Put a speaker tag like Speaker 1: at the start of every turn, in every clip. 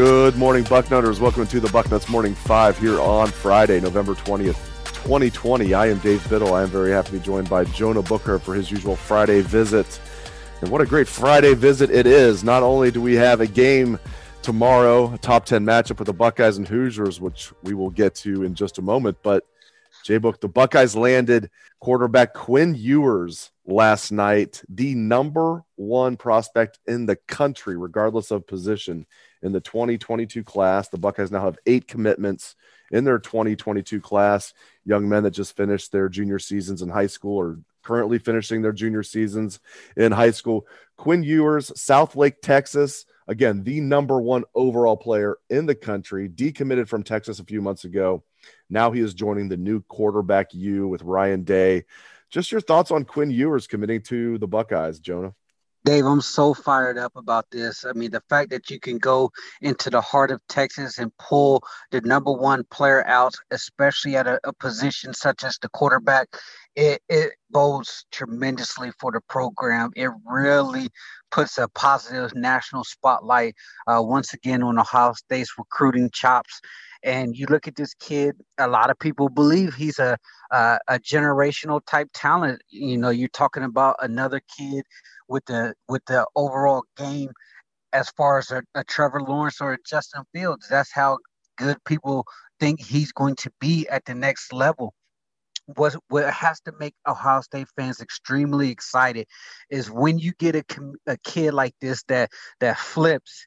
Speaker 1: Good morning, Bucknutters. Welcome to the Bucknuts Morning Five here on Friday, November 20th, 2020. I am Dave Biddle. I am very happy to be joined by Jonah Booker for his usual Friday visit. And what a great Friday visit it is. Not only do we have a game tomorrow, a top 10 matchup with the Buckeyes and Hoosiers, which we will get to in just a moment, but J Book, the Buckeyes landed quarterback Quinn Ewers last night, the number one prospect in the country, regardless of position in the 2022 class. The Buckeyes now have eight commitments in their 2022 class. Young men that just finished their junior seasons in high school or currently finishing their junior seasons in high school. Quinn Ewers, Southlake, Texas. Again, the number one overall player in the country, decommitted from Texas a few months ago. Now he is joining the new quarterback U with Ryan Day. Just your thoughts on Quinn Ewers committing to the Buckeyes, Jonah?
Speaker 2: Dave, I'm so fired up about this. I mean, the fact that you can go into the heart of Texas and pull the number one player out, especially at a, a position such as the quarterback, it, it bodes tremendously for the program. It really puts a positive national spotlight uh, once again on Ohio State's recruiting chops. And you look at this kid, a lot of people believe he's a, a, a generational type talent. You know, you're talking about another kid with the with the overall game as far as a, a Trevor Lawrence or a Justin Fields. That's how good people think he's going to be at the next level. What, what has to make Ohio State fans extremely excited is when you get a, a kid like this that that flips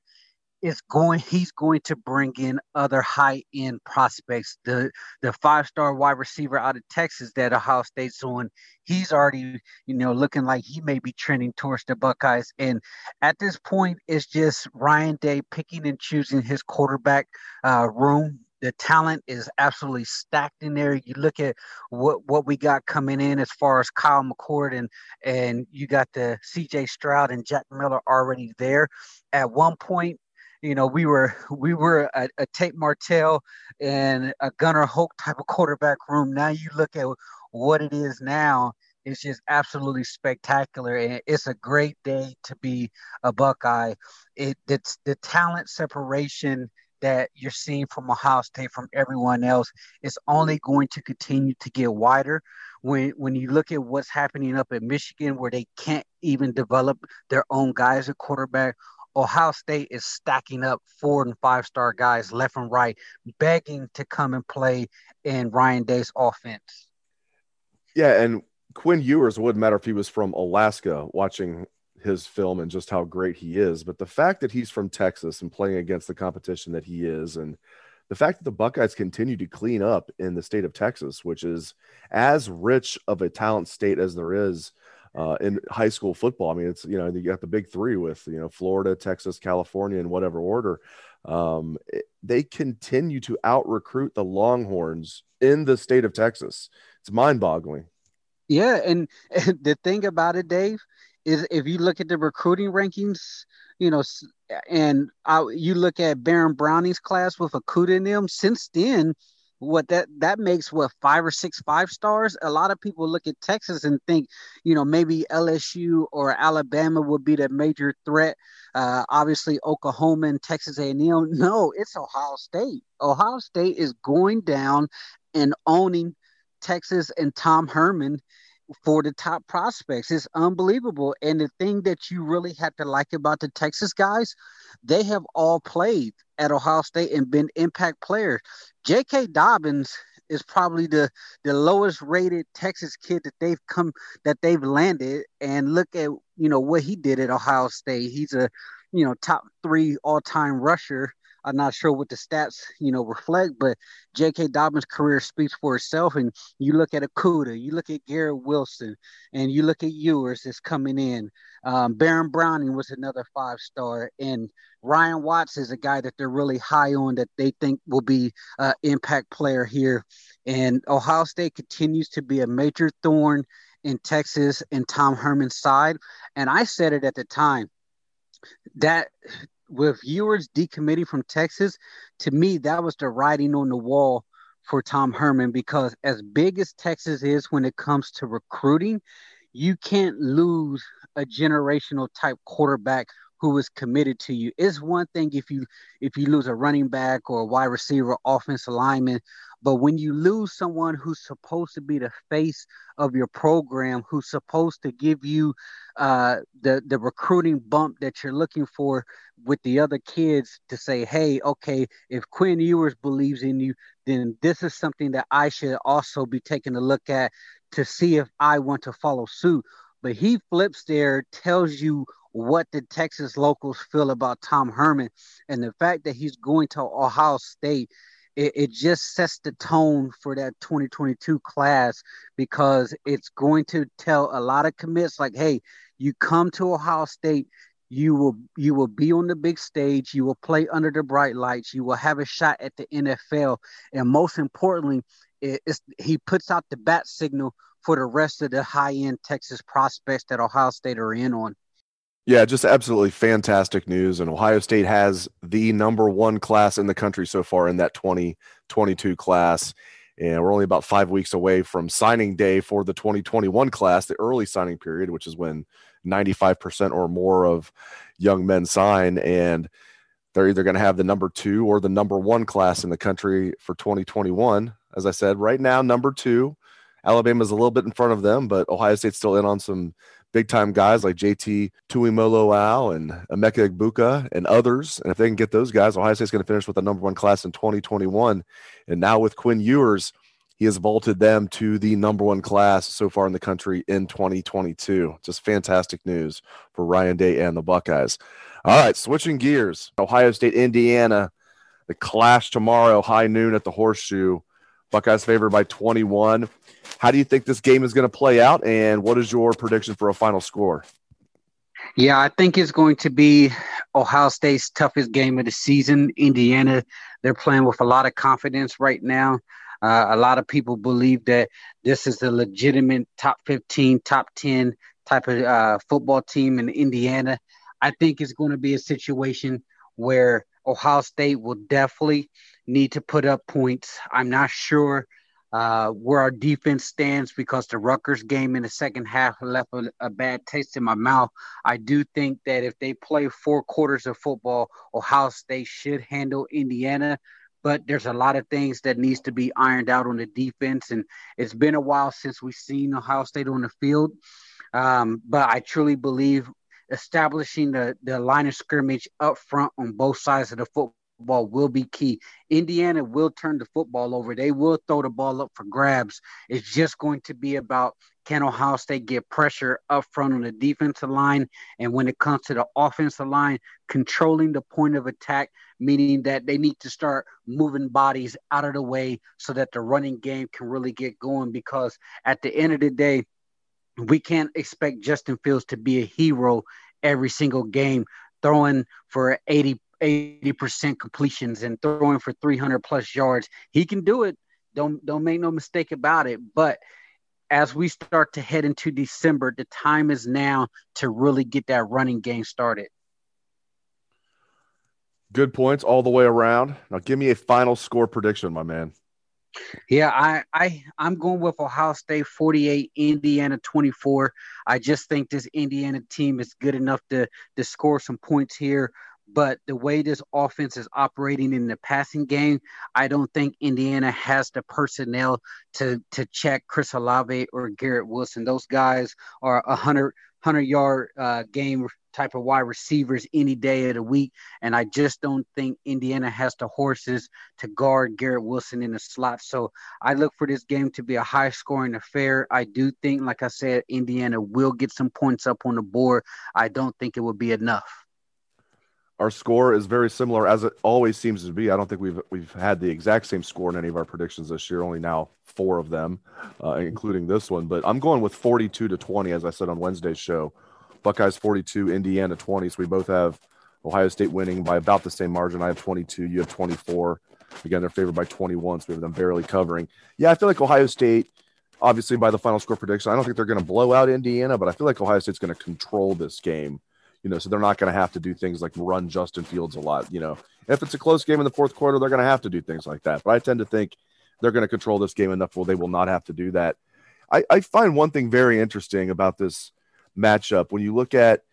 Speaker 2: is going he's going to bring in other high end prospects. The the five star wide receiver out of Texas that Ohio State's on, he's already, you know, looking like he may be trending towards the Buckeyes. And at this point, it's just Ryan Day picking and choosing his quarterback uh, room. The talent is absolutely stacked in there. You look at what what we got coming in as far as Kyle McCord and and you got the CJ Stroud and Jack Miller already there. At one point, you know, we were we were a, a Tate Martell and a Gunnar Hoak type of quarterback room. Now you look at what it is now. It's just absolutely spectacular, and it's a great day to be a Buckeye. It it's the talent separation that you're seeing from Ohio State from everyone else is only going to continue to get wider. When when you look at what's happening up in Michigan, where they can't even develop their own guys at quarterback, Ohio State is stacking up four and five star guys left and right, begging to come and play in Ryan Day's offense.
Speaker 1: Yeah, and Quinn Ewers wouldn't matter if he was from Alaska watching his film and just how great he is, but the fact that he's from Texas and playing against the competition that he is, and the fact that the Buckeyes continue to clean up in the state of Texas, which is as rich of a talent state as there is uh, in high school football. I mean, it's you know you got the big three with you know Florida, Texas, California, in whatever order. Um, it, they continue to out recruit the Longhorns in the state of Texas. It's mind boggling.
Speaker 2: Yeah, and, and the thing about it, Dave, is if you look at the recruiting rankings, you know, and I, you look at Baron Browning's class with Okudah in them. Since then, what that that makes what five or six five stars. A lot of people look at Texas and think, you know, maybe LSU or Alabama would be the major threat. Uh, obviously, Oklahoma and Texas A&M. No, it's Ohio State. Ohio State is going down and owning Texas and Tom Herman for the top prospects. It's unbelievable. And the thing that you really have to like about the Texas guys, they have all played at Ohio State and been impact players. J.K. Dobbins is probably the the lowest rated Texas kid that they've come that they've landed. And look at you know what he did at Ohio State. He's a you know top three all time rusher I'm not sure what the stats, you know, reflect, but J.K. Dobbins' career speaks for itself. And you look at Okudah, you look at Garrett Wilson, and you look at Ewers that's coming in. Um, Baron Browning was another five star, and Ryan Watts is a guy that they're really high on that they think will be an impact player here. And Ohio State continues to be a major thorn in Texas and Tom Herman's side. And I said it at the time that with Ewers decommitting from Texas, to me, that was the writing on the wall for Tom Herman because as big as Texas is when it comes to recruiting, you can't lose a generational type quarterback who is committed to you. It's one thing if you if you lose a running back or a wide receiver, offensive lineman, but when you lose someone who's supposed to be the face of your program, who's supposed to give you uh, the the recruiting bump that you're looking for with the other kids to say, hey, okay, if Quinn Ewers believes in you, then this is something that I should also be taking a look at to see if I want to follow suit. But he flips there, tells you what the Texas locals feel about Tom Herman and the fact that he's going to Ohio State. It, it, just sets the tone for that 2022 class because it's going to tell a lot of commits like, hey, you come to Ohio State, you will you will be on the big stage, you will play under the bright lights, you will have a shot at the NFL, and most importantly, it, he puts out the bat signal for the rest of the high end Texas prospects that Ohio State are in on.
Speaker 1: Yeah, just absolutely fantastic news. And Ohio State has the number one class in the country so far in that 2022 class. And we're only about five weeks away from signing day for the 2021 class, the early signing period, which is when 95% or more of young men sign. And they're either going to have the number two or the number one class in the country for 2021. As I said, right now, number two. Alabama's a little bit in front of them, but Ohio State's still in on some big time guys like JT Tuimoloau and Emeka Egbuka and others. And if they can get those guys, Ohio State's going to finish with the number one class in 2021. And now with Quinn Ewers, he has vaulted them to the number one class so far in the country in 2022. Just fantastic news for Ryan Day and the Buckeyes. All right, switching gears. Ohio State, Indiana, the clash tomorrow, high noon at the Horseshoe. Buckeyes favored by 21. How do you think this game is going to play out, and what is your prediction for a final score?
Speaker 2: Yeah, I think it's going to be Ohio State's toughest game of the season. Indiana, they're playing with a lot of confidence right now. Uh, a lot of people believe that this is a legitimate top 15, top 10 type of uh, football team in Indiana. I think it's going to be a situation where Ohio State will definitely need to put up points. I'm not sure uh, where our defense stands because the Rutgers game in the second half left a, a, bad taste in my mouth. I do think that if they play four quarters of football, Ohio State should handle Indiana. But there's a lot of things that needs to be ironed out on the defense, and it's been a while since we've seen Ohio State on the field. Um, but I truly believe establishing the, the line of scrimmage up front on both sides of the football ball will be key. Indiana will turn the football over. They will throw the ball up for grabs. It's just going to be about can Ohio State get pressure up front on the defensive line? And when it comes to the offensive line, controlling the point of attack, meaning that they need to start moving bodies out of the way so that the running game can really get going. Because at the end of the day, we can't expect Justin Fields to be a hero every single game, throwing for 80 80% completions and throwing for 300 plus yards. He can do it. Don't don't make no mistake about it. But as we start to head into December, the time is now to really get that running game started.
Speaker 1: Good points all the way around. Now give me a final score prediction, my man.
Speaker 2: Yeah, I, I I'm going with Ohio State 48, Indiana 24. I just think this Indiana team is good enough to to score some points here. But the way this offense is operating in the passing game, I don't think Indiana has the personnel to to check Chris Olave or Garrett Wilson. Those guys are a hundred hundred yard uh, game type of wide receivers any day of the week. And I just don't think Indiana has the horses to guard Garrett Wilson in the slot. So I look for this game to be a high scoring affair. I do think, like I said, Indiana will get some points up on the board. I don't think it will be enough.
Speaker 1: Our score is very similar as it always seems to be. I don't think we've we've had the exact same score in any of our predictions this year. Only now four of them, uh, including this one. But I'm going with 42 to 20, as I said on Wednesday's show. Buckeyes 42, Indiana 20. So we both have Ohio State winning by about the same margin. I have 22, you have 24. Again, they're favored by 21, so we have them barely covering. Yeah, I feel like Ohio State, obviously by the final score prediction, I don't think they're going to blow out Indiana, but I feel like Ohio State's going to control this game. You know, so they're not going to have to do things like run Justin Fields a lot. You know, if it's a close game in the fourth quarter, they're going to have to do things like that. But I tend to think they're going to control this game enough where they will not have to do that. I, I find one thing very interesting about this matchup. When you look at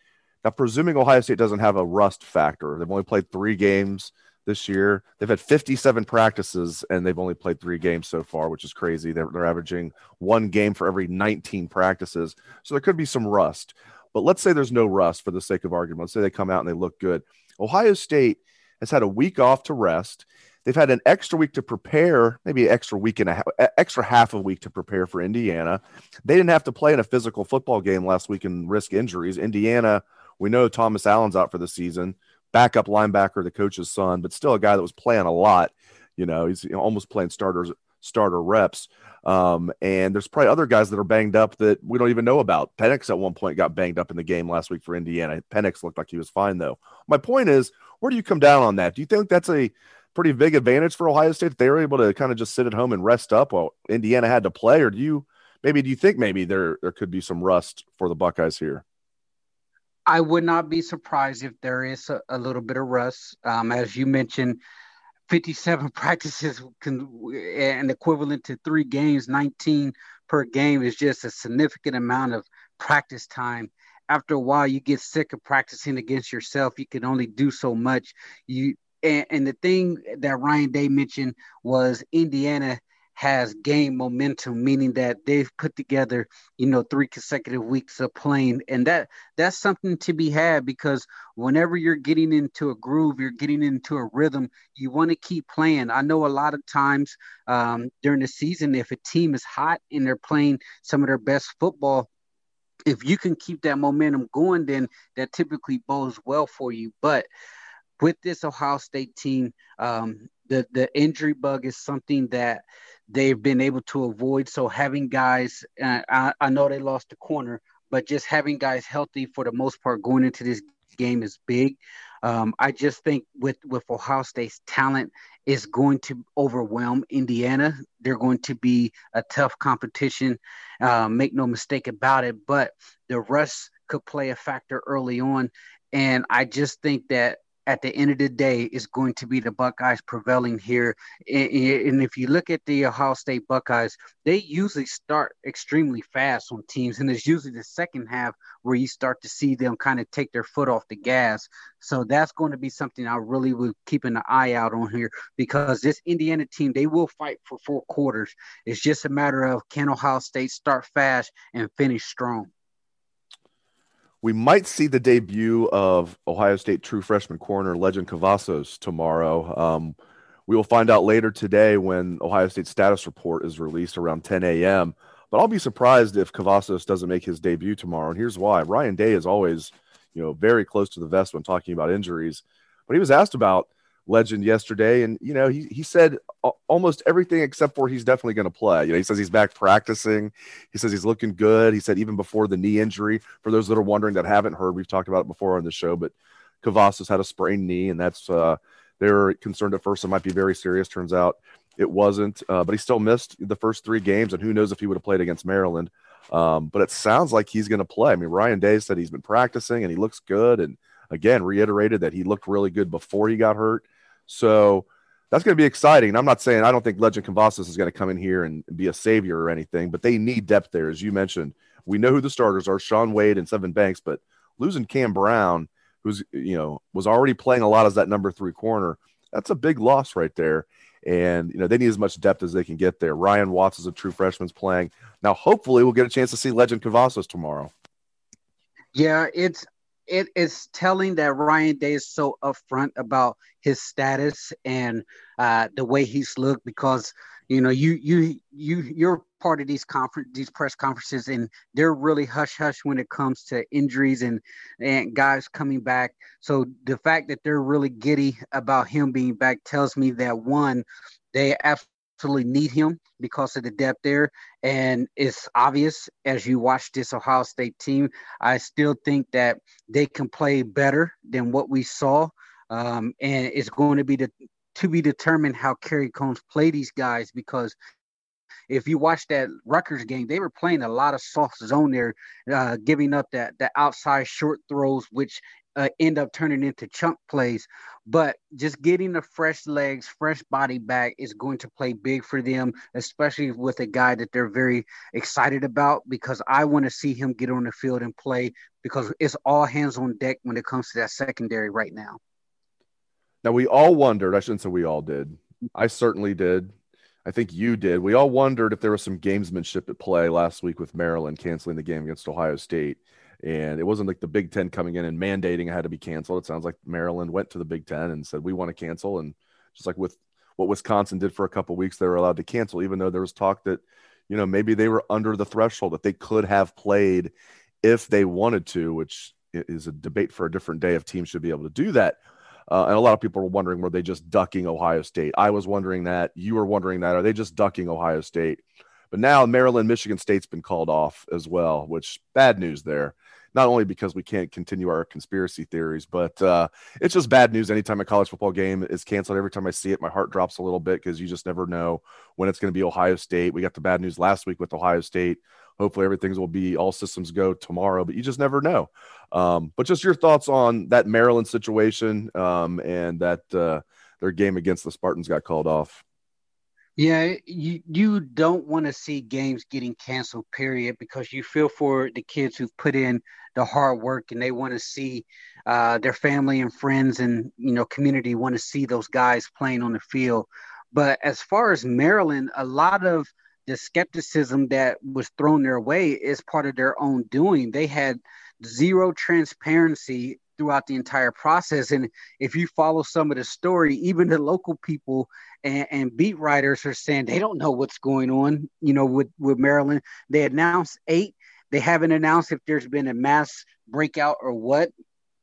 Speaker 1: now, presuming Ohio State doesn't have a rust factor, they've only played three games this year. They've had 57 practices and they've only played three games so far, which is crazy. They're, they're averaging one game for every 19 practices. So there could be some rust. But let's say there's no rust for the sake of argument. Let's say they come out and they look good. Ohio State has had a week off to rest. They've had an extra week to prepare, maybe an extra week and a half, extra half a week to prepare for Indiana. They didn't have to play in a physical football game last week and risk injuries. Indiana, we know Thomas Allen's out for the season, backup linebacker, the coach's son, but still a guy that was playing a lot. You know, he's almost playing starters, starter reps. Um, and there's probably other guys that are banged up that we don't even know about. Penix at one point got banged up in the game last week for Indiana. Penix looked like he was fine though. My point is, where do you come down on that? Do you think that's a pretty big advantage for Ohio State. They were able to kind of just sit at home and rest up while Indiana had to play. Or do you maybe do you think maybe there there could be some rust for the Buckeyes here?
Speaker 2: I would not be surprised if there is a, a little bit of rust. Um, as you mentioned, 57 practices can, and equivalent to three games, 19 per game is just a significant amount of practice time. After a while, you get sick of practicing against yourself. You can only do so much. You and, and the thing that Ryan Day mentioned was Indiana has gained momentum, meaning that they've put together, you know, three consecutive weeks of playing, and that that's something to be had because whenever you're getting into a groove, you're getting into a rhythm, you want to keep playing. I know a lot of times um, during the season, if a team is hot and they're playing some of their best football, if you can keep that momentum going, then that typically bodes well for you. But with this Ohio State team, um, the the injury bug is something that they've been able to avoid. So having guys, uh, I, I know they lost the corner, but just having guys healthy for the most part going into this game is big. Um, I just think with with Ohio State's talent is going to overwhelm Indiana. They're going to be a tough competition. Uh, make no mistake about it. But the rust could play a factor early on, and I just think that at the end of the day is going to be the Buckeyes prevailing here. And if you look at the Ohio State Buckeyes, they usually start extremely fast on teams, and it's usually the second half where you start to see them kind of take their foot off the gas. So that's going to be something I really will keep an eye out on here because this Indiana team, they will fight for four quarters. It's just a matter of can Ohio State start fast and finish strong
Speaker 1: we might see the debut of Ohio State true freshman corner Lejond Cavazos tomorrow. Um, we will find out later today when Ohio State's status report is released around 10 a.m. But I'll be surprised if Cavazos doesn't make his debut tomorrow. And here's why: Ryan Day is always, you know, very close to the vest when talking about injuries. But he was asked about Lejond yesterday, and you know he he said almost everything except for he's definitely going to play. You know, he says he's back practicing. He says he's looking good. He said even before the knee injury. For those that are wondering that haven't heard, we've talked about it before on the show, but Cavazos had a sprained knee, and that's uh, they were concerned at first it might be very serious. Turns out it wasn't, uh, but he still missed the first three games, and who knows if he would have played against Maryland. Um, but it sounds like he's going to play. I mean, Ryan Day said he's been practicing and he looks good, and again reiterated that he looked really good before he got hurt. So that's going to be exciting. I'm not saying I don't think Lejond Cavazos is going to come in here and be a savior or anything, but they need depth there, as you mentioned. We know who the starters are: Shaun Wade and Sevyn Banks. But losing Cam Brown, who's you know was already playing a lot as that number three corner, that's a big loss right there. And you know they need as much depth as they can get there. Ryan Watts is a true freshman's playing now. Hopefully, we'll get a chance to see Lejond Cavazos tomorrow.
Speaker 2: Yeah, it's it is telling that Ryan Day is so upfront about his status and uh, the way he's looked because you know you you you you're part of these conference these press conferences and they're really hush hush when it comes to injuries and and guys coming back. So the fact that they're really giddy about him being back tells me that one they absolutely need him because of the depth there. And it's obvious as you watch this ohio state team i still think that they can play better than what we saw. Um, and it's going to be the to be determined how Kerry Coombs play these guys because if you watch that Rutgers game, they were playing a lot of soft zone there, uh, giving up that the outside short throws, which uh, end up turning into chunk plays. But just getting the fresh legs, fresh body back is going to play big for them, especially with a guy that they're very excited about. Because I want to see him get on the field and play because it's all hands on deck when it comes to that secondary right now.
Speaker 1: Now we all wondered. I shouldn't say we all did. I certainly did. I think you did. We all wondered if there was some gamesmanship at play last week with Maryland canceling the game against Ohio State. And it wasn't like the Big Ten coming in and mandating it had to be canceled. It sounds like Maryland went to the Big Ten and said, we want to cancel. And just like with what Wisconsin did for a couple weeks, they were allowed to cancel, even though there was talk that, you know, maybe they were under the threshold that they could have played if they wanted to, which is a debate for a different day if teams should be able to do that. Uh, and a lot of people were wondering, were they just ducking Ohio State? I was wondering that. You were wondering that. Are they just ducking Ohio State? But now Maryland, Michigan State's been called off as well, which bad news there. Not only because we can't continue our conspiracy theories, but uh, it's just bad news anytime a college football game is canceled. Every time I see it, my heart drops a little bit because you just never know when it's going to be Ohio State. We got the bad news last week with Ohio State. Hopefully, everything's will be all systems go tomorrow, but you just never know. Um, but just your thoughts on that Maryland situation um, and that uh, their game against the Spartans got called off.
Speaker 2: Yeah, you you don't want to see games getting canceled, period, because you feel for the kids who've put in the hard work and they want to see uh, their family and friends and you know community want to see those guys playing on the field. But as far as Maryland, a lot of the skepticism that was thrown their way is part of their own doing. They had zero transparency throughout the entire process. And if you follow some of the story, even the local people and, and, beat writers are saying they don't know what's going on, you know, with, with Maryland. They announced eight. They haven't announced if there's been a mass breakout or what.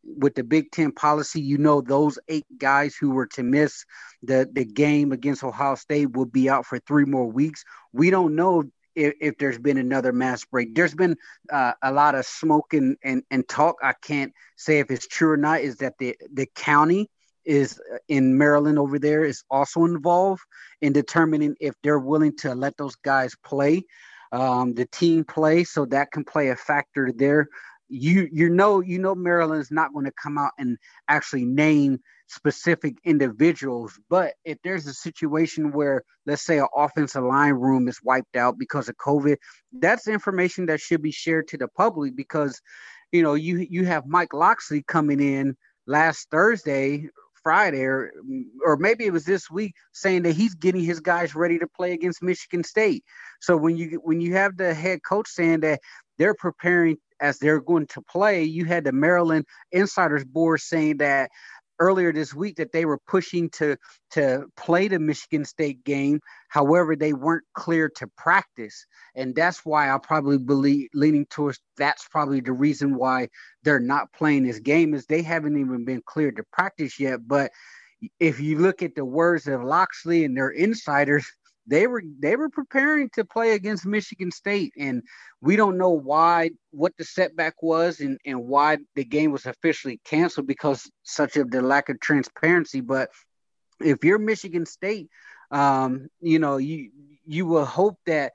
Speaker 2: With the Big Ten policy, you know, those eight guys who were to miss the, the game against Ohio State will be out for three more weeks. We don't know if, if there's been another mass break. There's been uh, a lot of smoke and, and, and talk. I can't say if it's true or not. Is that the the county is uh, in Maryland over there is also involved in determining if they're willing to let those guys play, um, the team play, so that can play a factor there. You you know you know Maryland is not going to come out and actually name specific individuals. But if there's a situation where, let's say, an offensive line room is wiped out because of COVID, that's information that should be shared to the public because, you know, you you have Mike Locksley coming in last Thursday. Friday or, or maybe it was this week saying that he's getting his guys ready to play against Michigan State. So when you when you have the head coach saying that they're preparing as they're going to play, you had the Maryland Insiders Board saying that earlier this week that they were pushing to to play the Michigan State game. However, they weren't clear to practice, and that's why I probably believe leaning towards that's probably the reason why they're not playing this game is they haven't even been cleared to practice yet. But if you look at the words of Locksley and their insiders, they were they were preparing to play against Michigan State, and we don't know why what the setback was and, and why the game was officially canceled because such of the lack of transparency. But if you're Michigan State, um, you know you you will hope that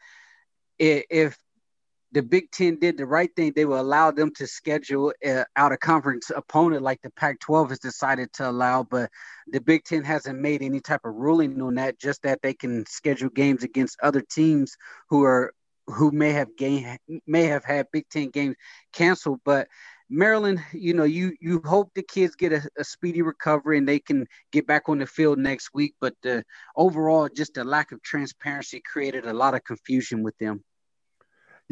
Speaker 2: if the Big Ten did the right thing. They will allow them to schedule uh, a out of conference opponent like the Pac 12 has decided to allow, but the Big Ten hasn't made any type of ruling on that, just that they can schedule games against other teams who are who may have game may have had Big Ten games canceled. But Maryland, you know, you you hope the kids get a, a, speedy recovery and they can get back on the field next week. But the overall, just the lack of transparency created a lot of confusion with them.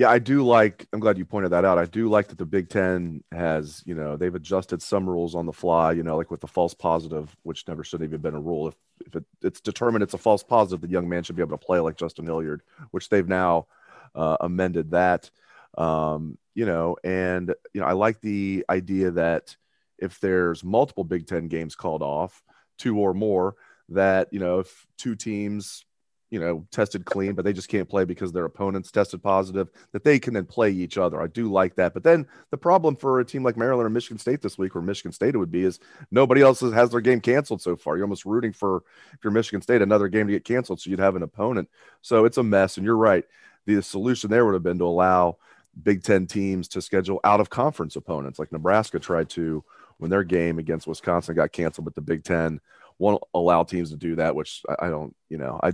Speaker 1: Yeah, I do like. I'm glad you pointed that out. I do like that the Big Ten has, you know, they've adjusted some rules on the fly. You know, like with the false positive, which never should have even been a rule. If if it, it's determined it's a false positive, the young man should be able to play like Justin Hilliard, which they've now uh, amended that. Um, you know, and you know, I like the idea that if there's multiple Big Ten games called off, two or more, that you know, if two teams you know, tested clean, but they just can't play because their opponents tested positive, that they can then play each other. I do like that. But then the problem for a team like Maryland or Michigan State this week, or Michigan State it would be, is nobody else has their game canceled so far. You're almost rooting for, if you're Michigan State, another game to get canceled so you'd have an opponent. So it's a mess. And you're right. The solution there would have been to allow Big Ten teams to schedule out of conference opponents, like Nebraska tried to when their game against Wisconsin got canceled, but the Big Ten won't allow teams to do that, which I, I don't, you know, I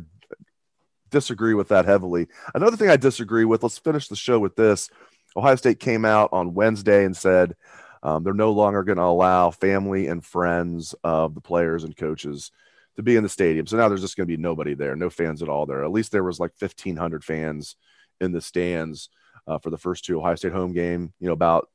Speaker 1: disagree with that heavily. Another thing I disagree with, let's finish the show with this. Ohio State came out on Wednesday and said um, they're no longer going to allow family and friends of the players and coaches to be in the stadium. So now there's just going to be nobody there, no fans at all there. At least there was like 1,500 fans in the stands uh, for the first two Ohio State home game. You know, about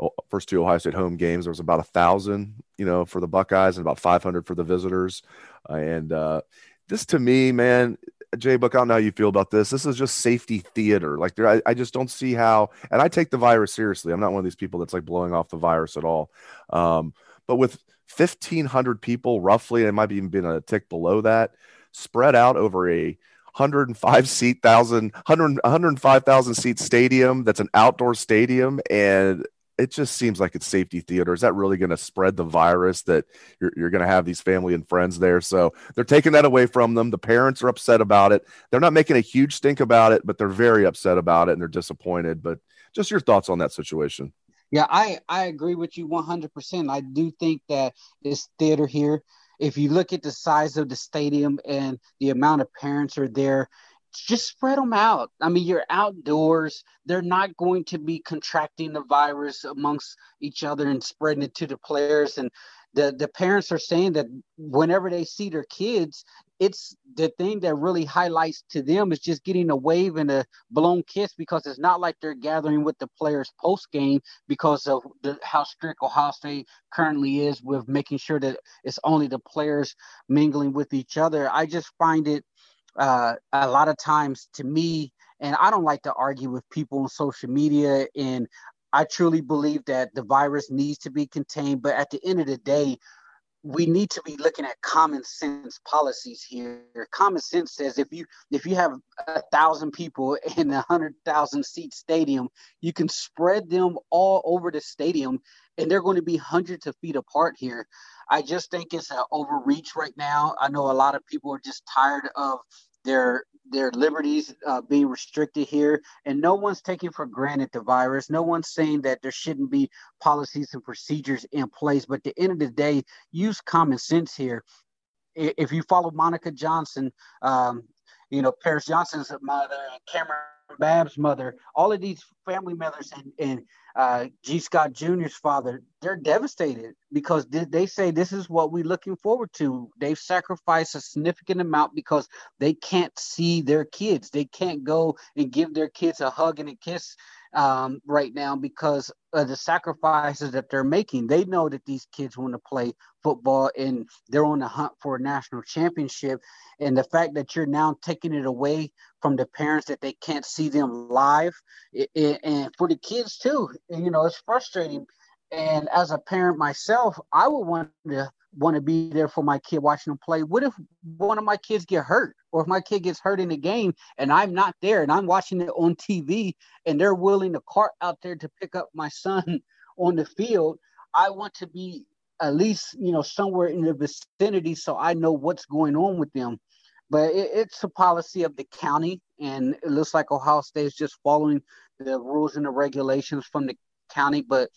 Speaker 1: oh, first two Ohio State home games, there was about a thousand, you know, for the Buckeyes and about 500 for the visitors. Uh, and uh, this to me, man, Jay Book, I don't know how you feel about this. This is just safety theater. Like, there, I, I, just don't see how. And I take the virus seriously. I'm not one of these people that's like blowing off the virus at all. Um, but with 1,500 people, roughly, it might even been a tick below that, spread out over a 105 seat thousand 100 105,000 seat stadium that's an outdoor stadium and it just seems like it's safety theater. Is that really going to spread the virus that you're, you're going to have these family and friends there? So they're taking that away from them. The parents are upset about it. They're not making a huge stink about it, but they're very upset about it and they're disappointed. But just your thoughts on that situation.
Speaker 2: Yeah, I, I agree with you 100%. I do think that it's theater here. If you look at the size of the stadium and the amount of parents are there, just spread them out. I mean, you're outdoors. They're not going to be contracting the virus amongst each other and spreading it to the players. And the, the parents are saying that whenever they see their kids, it's the thing that really highlights to them is just getting a wave and a blown kiss because it's not like they're gathering with the players post game because of the, how strict Ohio State currently is with making sure that it's only the players mingling with each other. I just find it uh, a lot of times to me, and I don't like to argue with people on social media. And I truly believe that the virus needs to be contained. But at the end of the day, we need to be looking at common sense policies here. Common sense says if you if you have a thousand people in a hundred thousand seat stadium, you can spread them all over the stadium, and they're going to be hundreds of feet apart here. I just think it's an overreach right now. I know a lot of people are just tired of their their liberties uh, being restricted here, and no one's taking for granted the virus. No one's saying that there shouldn't be policies and procedures in place. But at the end of the day, use common sense here. If you follow Monica Johnson, um, you know Paris Johnson's mother, Kamryn Babb's mother, all of these family members, and, and uh, Gee Scott Jr.'s father, they're devastated because they say this is what we're looking forward to. They've sacrificed a significant amount because they can't see their kids. They can't go and give their kids a hug and a kiss um, right now because of the sacrifices that they're making. They know that these kids want to play football and they're on the hunt for a national championship. And the fact that you're now taking it away from the parents that they can't see them live, it, it, and for the kids too, you know, it's frustrating. And as a parent myself, I would want to want to be there for my kid watching them play. What if one of my kids get hurt or if my kid gets hurt in the game and I'm not there and I'm watching it on TV and they're willing to cart out there to pick up my son on the field, I want to be at least, you know, somewhere in the vicinity so I know what's going on with them. but it, it's a policy of the county, and it looks like Ohio State is just following the rules and the regulations from the county. But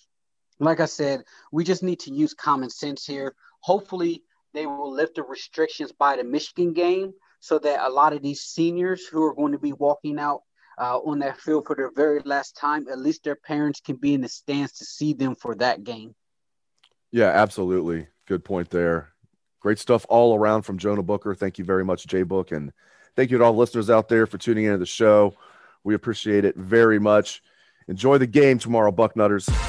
Speaker 2: like I said, we just need to use common sense here. Hopefully, they will lift the restrictions by the Michigan game so that a lot of these seniors who are going to be walking out uh, on that field for their very last time, at least their parents can be in the stands to see them for that game.
Speaker 1: Yeah, absolutely. Good point there. Great stuff all around from Jonah Booker. Thank you very much, Jay Book. And thank you to all listeners out there for tuning into the show. We appreciate it very much. Enjoy the game tomorrow, Bucknutters.